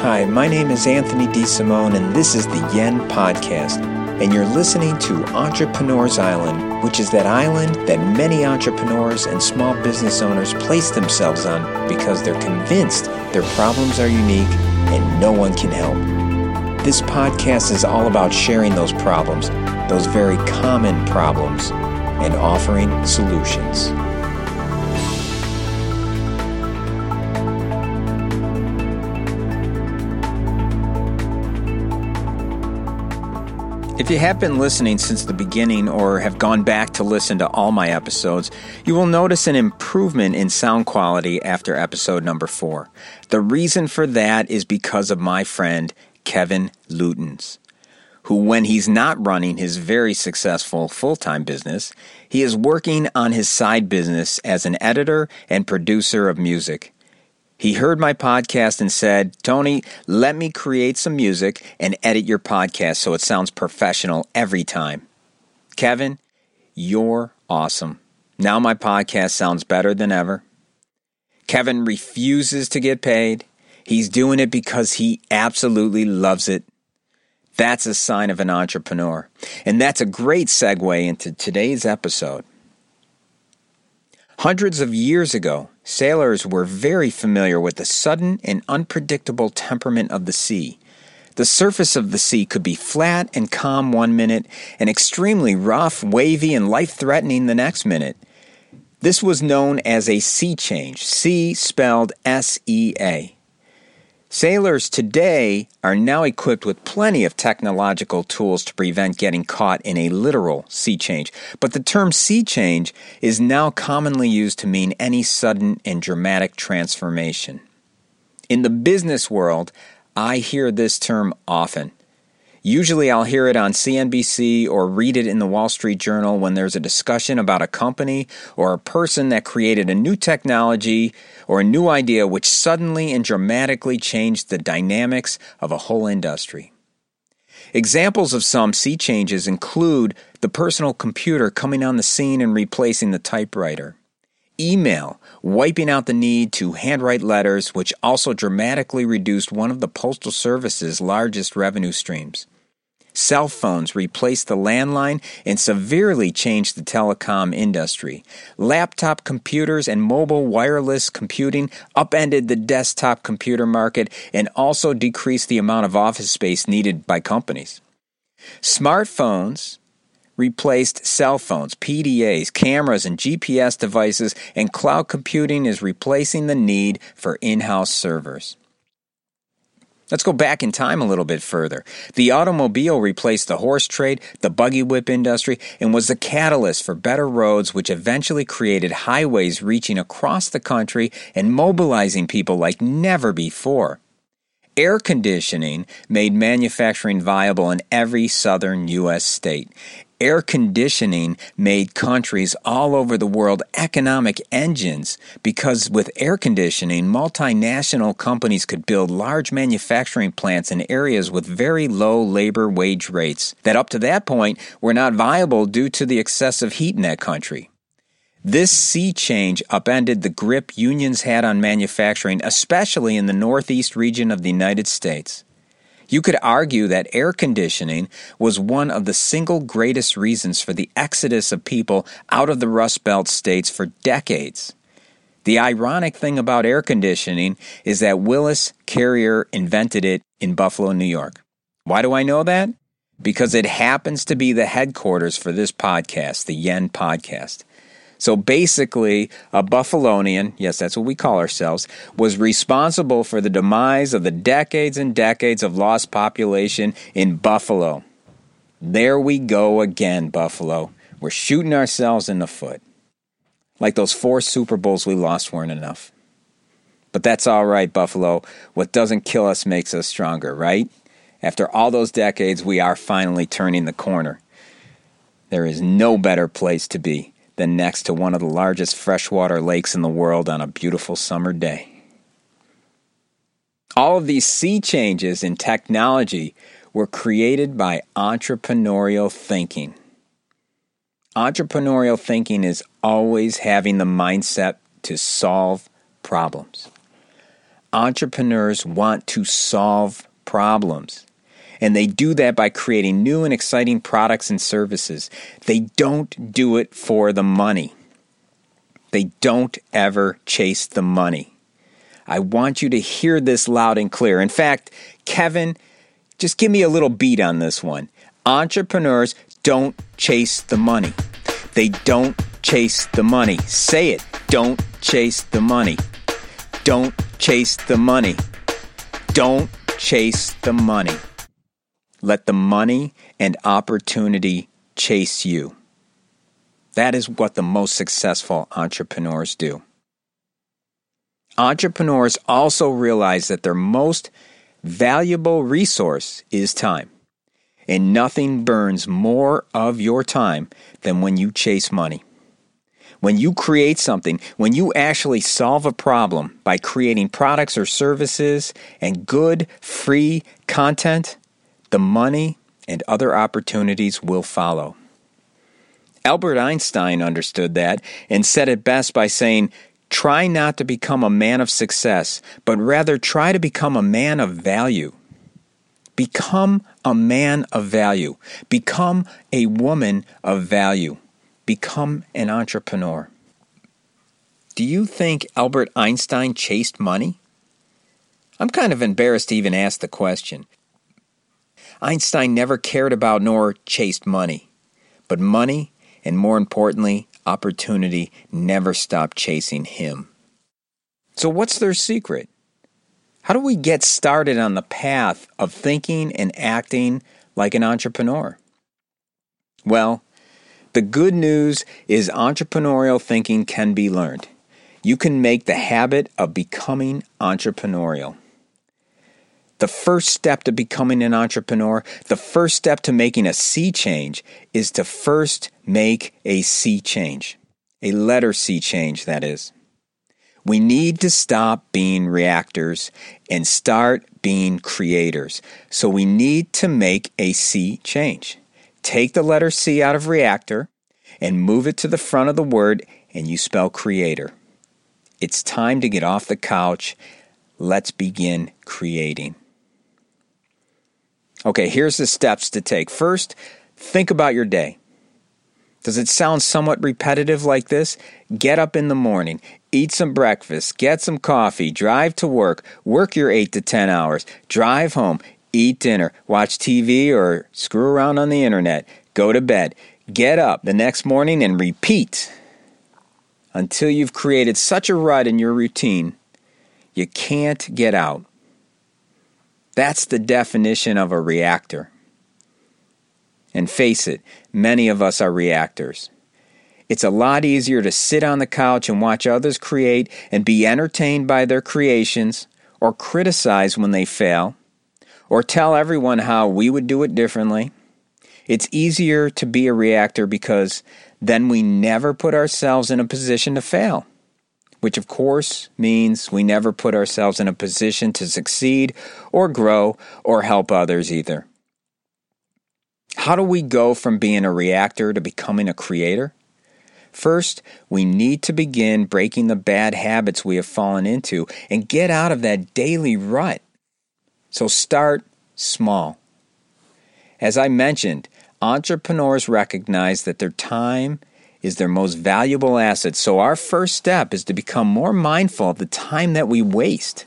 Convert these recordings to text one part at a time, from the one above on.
Hi, my name is Anthony DeSimone, and this is the Yen Podcast. And you're listening to Entrepreneurs Island, which is that island that many entrepreneurs and small business owners place themselves on because they're convinced their problems are unique and no one can help. This podcast is all about sharing those problems, those very common problems, and offering solutions. If you have been listening since the beginning or have gone back to listen to all my episodes, you will notice an improvement in sound quality after episode number four. The reason for that is because of my friend Kevin Lutens, who, when he's not running his very successful full time business, he is working on his side business as an editor and producer of music. He heard my podcast and said, Tony, let me create some music and edit your podcast so it sounds professional every time. Kevin, you're awesome. Now my podcast sounds better than ever. Kevin refuses to get paid. He's doing it because he absolutely loves it. That's a sign of an entrepreneur. And that's a great segue into today's episode. Hundreds of years ago, sailors were very familiar with the sudden and unpredictable temperament of the sea. The surface of the sea could be flat and calm one minute and extremely rough, wavy, and life threatening the next minute. This was known as a sea change, sea spelled S E A. Sailors today are now equipped with plenty of technological tools to prevent getting caught in a literal sea change, but the term sea change is now commonly used to mean any sudden and dramatic transformation. In the business world, I hear this term often. Usually I'll hear it on CNBC or read it in the Wall Street Journal when there's a discussion about a company or a person that created a new technology or a new idea which suddenly and dramatically changed the dynamics of a whole industry. Examples of some sea changes include the personal computer coming on the scene and replacing the typewriter, email wiping out the need to handwrite letters, which also dramatically reduced one of the Postal Service's largest revenue streams. Cell phones replaced the landline and severely changed the telecom industry. Laptop computers and mobile wireless computing upended the desktop computer market and also decreased the amount of office space needed by companies. Smartphones replaced cell phones, PDAs, cameras, and GPS devices, and cloud computing is replacing the need for in house servers. Let's go back in time a little bit further. The automobile replaced the horse trade, the buggy whip industry, and was the catalyst for better roads, which eventually created highways reaching across the country and mobilizing people like never before. Air conditioning made manufacturing viable in every southern U.S. state air conditioning made countries all over the world economic engines because with air conditioning, multinational companies could build large manufacturing plants in areas with very low labor wage rates that up to that point were not viable due to the excessive heat in that country. This sea change upended the grip unions had on manufacturing, especially in the northeast region of the United States. You could argue that air conditioning was one of the single greatest reasons for the exodus of people out of the Rust Belt states for decades. The ironic thing about air conditioning is that Willis Carrier invented it in Buffalo, New York. Why do I know that? Because it happens to be the headquarters for this podcast, the Yen Podcast. So basically, a Buffalonian, yes, that's what we call ourselves, was responsible for the demise of the decades and decades of lost population in Buffalo. There we go again, Buffalo. We're shooting ourselves in the foot. Like those four Super Bowls we lost weren't enough. But that's all right, Buffalo. What doesn't kill us makes us stronger, right? After all those decades, we are finally turning the corner. There is no better place to be than next to one of the largest freshwater lakes in the world on a beautiful summer day. All of these sea changes in technology were created by entrepreneurial thinking. Entrepreneurial thinking is always having the mindset to solve problems. Entrepreneurs want to solve problems. And they do that by creating new and exciting products and services. They don't do it for the money. They don't ever chase the money. I want you to hear this loud and clear. In fact, Kevin, just give me a little beat on this one. Entrepreneurs don't chase the money. They don't chase the money. Say it. Don't chase the money. Don't chase the money. Don't chase the money. Let the money and opportunity chase you. That is what the most successful entrepreneurs do. Entrepreneurs also realize that their most valuable resource is time. And nothing burns more of your time than when you chase money. When you create something, when you actually solve a problem by creating products or services and good, free content, the money and other opportunities will follow. Albert Einstein understood that and said it best by saying, Try not to become a man of success, but rather try to become a man of value. Become a man of value. Become a woman of value. Become an entrepreneur. Do you think Albert Einstein chased money? I'm kind of embarrassed to even ask the question. Einstein never cared about nor chased money, but money, and more importantly, opportunity never stopped chasing him. So, what's their secret? How do we get started on the path of thinking and acting like an entrepreneur? Well, the good news is entrepreneurial thinking can be learned. You can make the habit of becoming entrepreneurial. The first step to becoming an entrepreneur, the first step to making a sea change is to first make a sea change. A letter C change, that is. We need to stop being reactors and start being creators. So we need to make a C change. Take the letter C out of reactor and move it to the front of the word, and you spell creator. It's time to get off the couch. Let's begin creating. Okay, here's the steps to take. First, think about your day. Does it sound somewhat repetitive like this? Get up in the morning, eat some breakfast, get some coffee, drive to work, work your 8 to 10 hours, drive home, eat dinner, watch TV or screw around on the internet, go to bed, get up the next morning and repeat until you've created such a rut in your routine you can't get out. That's the definition of a reactor. And face it, many of us are reactors. It's a lot easier to sit on the couch and watch others create and be entertained by their creations, or criticize when they fail, or tell everyone how we would do it differently. It's easier to be a reactor because then we never put ourselves in a position to fail which of course means we never put ourselves in a position to succeed or grow or help others either. How do we go from being a reactor to becoming a creator? First, we need to begin breaking the bad habits we have fallen into and get out of that daily rut. So start small. As I mentioned, entrepreneurs recognize that their time is their most valuable asset. So, our first step is to become more mindful of the time that we waste.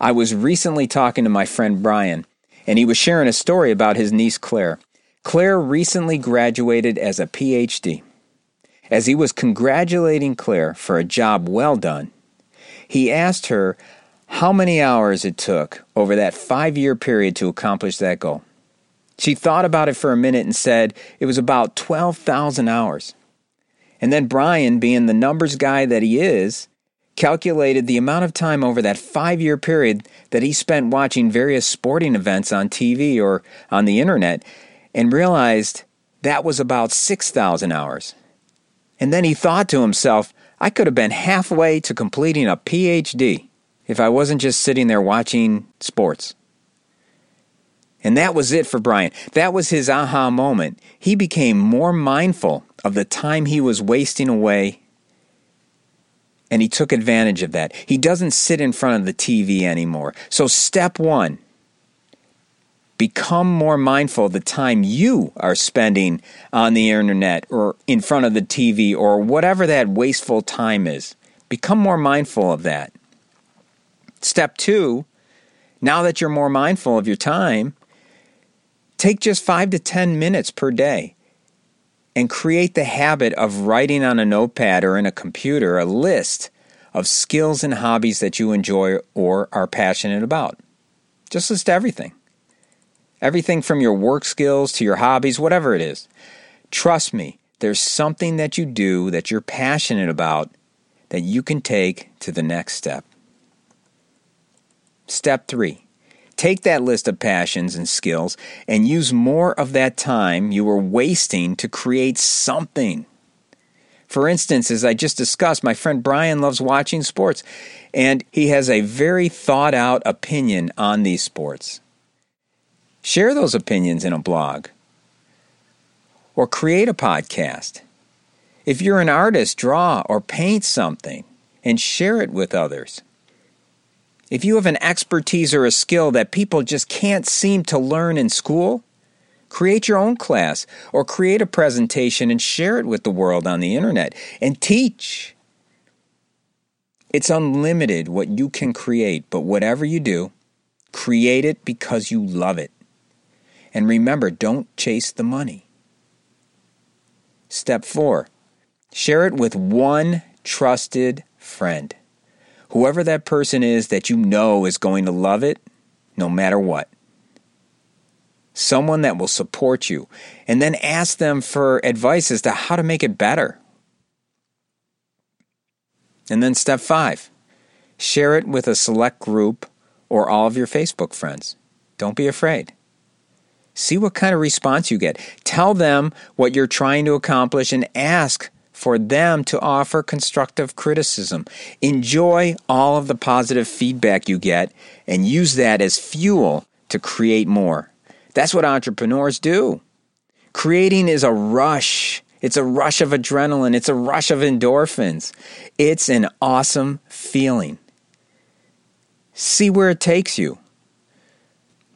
I was recently talking to my friend Brian, and he was sharing a story about his niece Claire. Claire recently graduated as a PhD. As he was congratulating Claire for a job well done, he asked her how many hours it took over that five year period to accomplish that goal. She thought about it for a minute and said it was about 12,000 hours. And then Brian, being the numbers guy that he is, calculated the amount of time over that five year period that he spent watching various sporting events on TV or on the internet and realized that was about 6,000 hours. And then he thought to himself, I could have been halfway to completing a PhD if I wasn't just sitting there watching sports. And that was it for Brian. That was his aha moment. He became more mindful of the time he was wasting away And he took advantage of that. He doesn't sit in front of the TV anymore. So, step one become more mindful of the time you are spending on the internet or in front of the TV or whatever that wasteful time is. Become more mindful of that. Step two, now that you're more mindful of your time, take just five to 10 minutes per day and create the habit of writing on a notepad or in a computer a list of skills and hobbies that you enjoy or are passionate about. Just list everything. Everything from your work skills to your hobbies, whatever it is. Trust me, there's something that you do that you're passionate about that you can take to the next step. Step three take that list of passions and skills and use more of that time you were wasting to create something. For instance, as I just discussed, my friend Brian loves watching sports, and he has a very thought out opinion on these sports. Share those opinions in a blog or create a podcast. If you're an artist, draw or paint something and share it with others. If you have an expertise or a skill that people just can't seem to learn in school, create your own class or create a presentation and share it with the world on the internet and teach. It's unlimited what you can create, but whatever you do, create it because you love it. And remember, don't chase the money. Step four share it with one trusted friend. Whoever that person is that you know is going to love it no matter what. Someone that will support you. And then ask them for advice as to how to make it better. And then step five share it with a select group or all of your Facebook friends. Don't be afraid. See what kind of response you get. Tell them what you're trying to accomplish and ask for them to offer constructive criticism. Enjoy all of the positive feedback you get and use that as fuel to create more. That's what entrepreneurs do. Creating is a rush. It's a rush of adrenaline. It's a rush of endorphins. It's an awesome feeling. See where it takes you.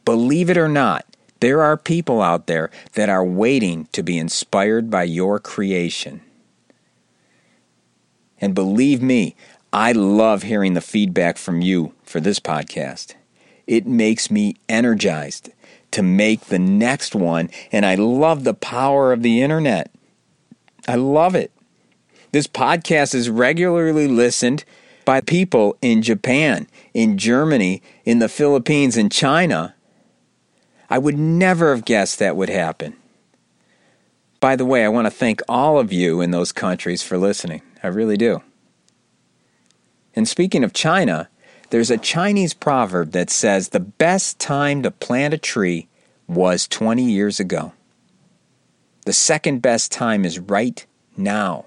Believe it or not, there are people out there that are waiting to be inspired by your creation. And believe me, I love hearing the feedback from you for this podcast. It makes me energized to make the next one, and I love the power of the internet. I love it. This podcast is regularly listened by people in Japan, in Germany, in the Philippines, and China I would never have guessed that would happen. By the way, I want to thank all of you in those countries for listening. I really do. And speaking of China, there's a Chinese proverb that says the best time to plant a tree was 20 years ago. The second best time is right now.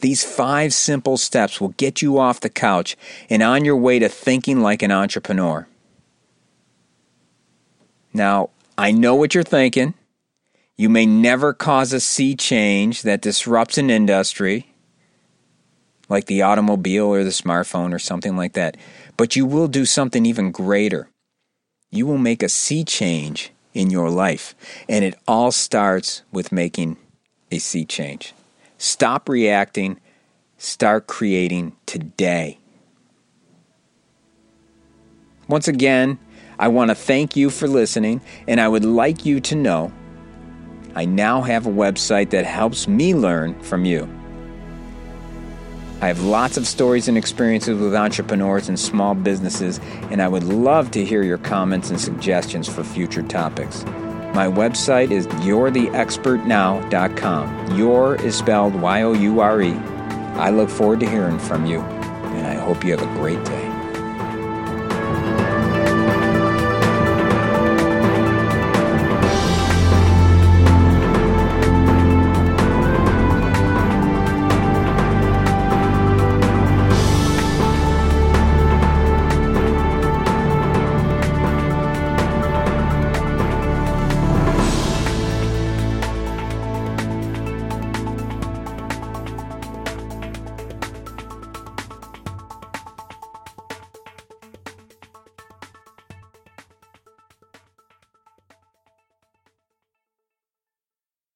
These five simple steps will get you off the couch and on your way to thinking like an entrepreneur. Now, I know what you're thinking. You may never cause a sea change that disrupts an industry, like the automobile or the smartphone or something like that, but you will do something even greater. You will make a sea change in your life, and it all starts with making a sea change. Stop reacting, start creating today. Once again, I want to thank you for listening, and I would like you to know I now have a website that helps me learn from you. I have lots of stories and experiences with entrepreneurs and small businesses, and I would love to hear your comments and suggestions for future topics. My website is you'retheexpertnow.com. Your is spelled Y O U R E. I look forward to hearing from you, and I hope you have a great day.